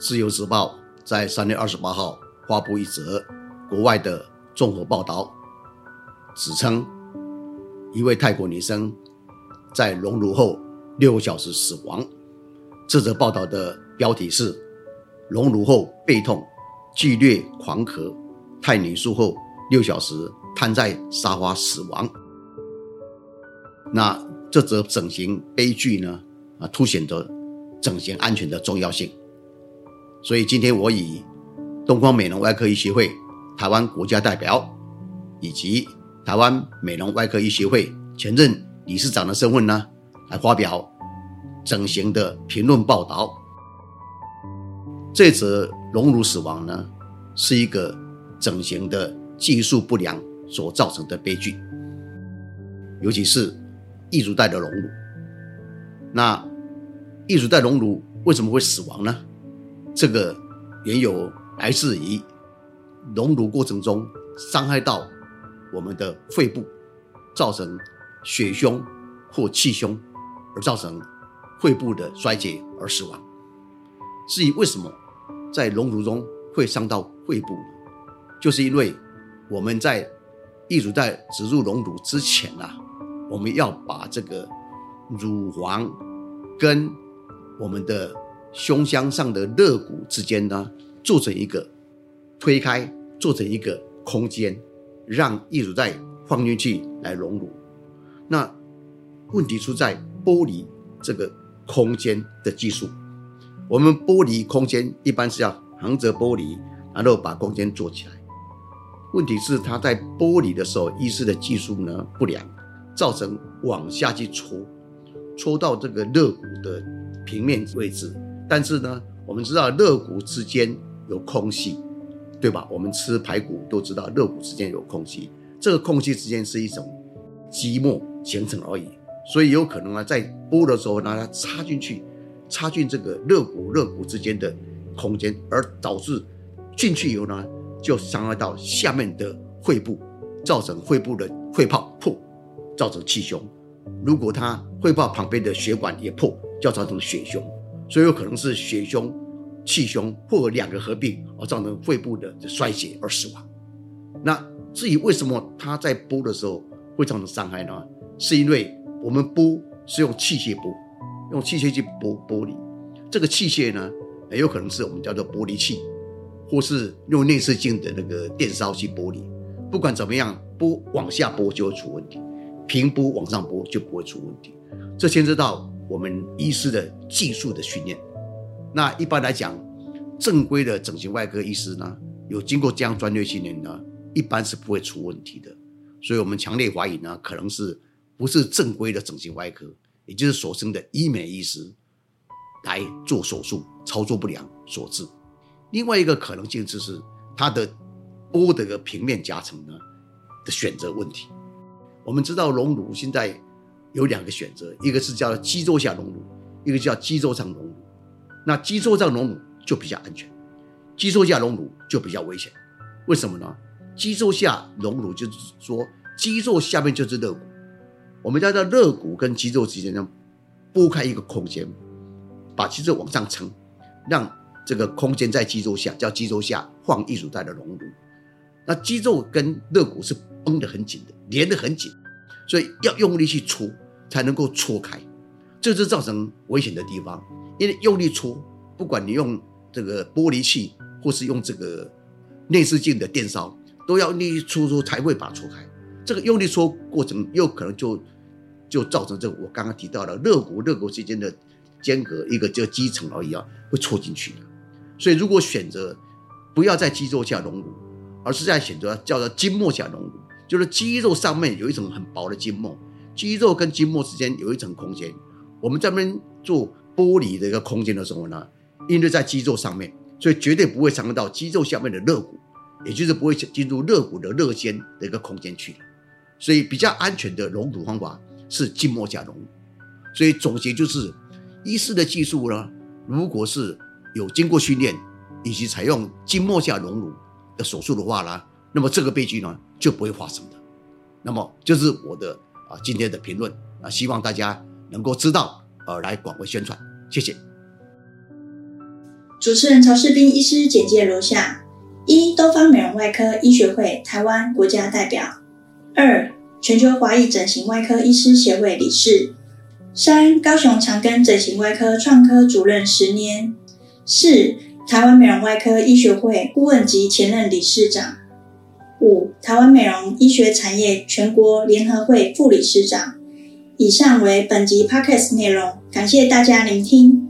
自由时报在三月二十八号发布一则国外的综合报道，指称一位泰国女生在隆乳后六个小时死亡。这则报道的标题是“隆乳后背痛、剧烈狂咳，泰女术后六小时瘫在沙发死亡”。那这则整形悲剧呢？啊，凸显着整形安全的重要性。所以今天我以东方美容外科医学会台湾国家代表，以及台湾美容外科医学会前任理事长的身份呢，来发表整形的评论报道。这则隆乳死亡呢，是一个整形的技术不良所造成的悲剧，尤其是异乳带的隆乳。那异乳带隆乳为什么会死亡呢？这个原有来自于隆乳过程中伤害到我们的肺部，造成血胸或气胸，而造成肺部的衰竭而死亡。至于为什么在隆乳中会伤到肺部，就是因为我们在一乳带植入隆乳之前啊，我们要把这个乳房跟我们的。胸腔上的肋骨之间呢，做成一个推开，做成一个空间，让义乳带放进去来隆乳。那问题出在剥离这个空间的技术。我们剥离空间一般是要横着剥离，然后把空间做起来。问题是他在剥离的时候，医师的技术呢不良，造成往下去戳，戳到这个肋骨的平面位置。但是呢，我们知道肋骨之间有空隙，对吧？我们吃排骨都知道肋骨之间有空隙，这个空隙之间是一种积膜形成而已，所以有可能呢，在剥的时候呢，它插进去，插进这个肋骨肋骨之间的空间，而导致进去以后呢，就伤害到下面的肺部，造成肺部的肺泡破，造成气胸。如果它肺泡旁边的血管也破，就造成血胸。所以有可能是血胸、气胸或者两个合并而造成肺部的衰竭而死亡。那至于为什么他在剥的时候会造成伤害呢？是因为我们剥是用器械剥，用器械去剥玻璃。这个器械呢，也有可能是我们叫做玻璃器，或是用内视镜的那个电烧去剥离。不管怎么样，剥往下剥就会出问题，平剥往上剥就不会出问题。这牵涉到。我们医师的技术的训练，那一般来讲，正规的整形外科医师呢，有经过这样专业训练呢，一般是不会出问题的。所以我们强烈怀疑呢，可能是不是正规的整形外科，也就是所称的医美医师来做手术操作不良所致。另外一个可能性就是他的剥的个平面夹层呢的选择问题。我们知道隆乳现在。有两个选择，一个是叫肌肉下隆乳，一个叫肌肉上隆乳。那肌肉上隆乳就比较安全，肌肉下隆乳就比较危险。为什么呢？肌肉下隆乳就是说，肌肉下面就是肋骨，我们在这肋骨跟肌肉之间呢，拨开一个空间，把肌肉往上撑，让这个空间在肌肉下，叫肌肉下放艺术带的隆乳。那肌肉跟肋骨是绷得很紧的，连得很紧。所以要用力去戳，才能够戳开，这是造成危险的地方。因为用力戳，不管你用这个玻璃器，或是用这个内视镜的电烧，都要用力戳戳才会把它戳开。这个用力戳过程，又可能就就造成这个我刚刚提到的肋骨肋骨之间的间隔一个叫肌层而已啊，会戳进去的。所以如果选择不要在肌肉下隆乳，而是在选择叫做筋膜下隆乳。就是肌肉上面有一层很薄的筋膜，肌肉跟筋膜之间有一层空间。我们这边做剥离的一个空间的时候呢，因为在肌肉上面，所以绝对不会伤到肌肉下面的肋骨，也就是不会进入肋骨的肋间的一个空间去所以比较安全的隆乳方法是筋膜下隆乳。所以总结就是，医师的技术呢，如果是有经过训练以及采用筋膜下隆乳的手术的话呢。那么这个悲剧呢就不会发生的。那么就是我的啊今天的评论啊，希望大家能够知道而来广为宣传，谢谢。主持人曹世斌医师简介如下：一、东方美容外科医学会台湾国家代表；二、全球华裔整形外科医师协会理事；三、高雄长庚整形外科创科主任十年；四、台湾美容外科医学会顾问及前任理事长；台湾美容医学产业全国联合会副理事长。以上为本集 podcast 内容，感谢大家聆听。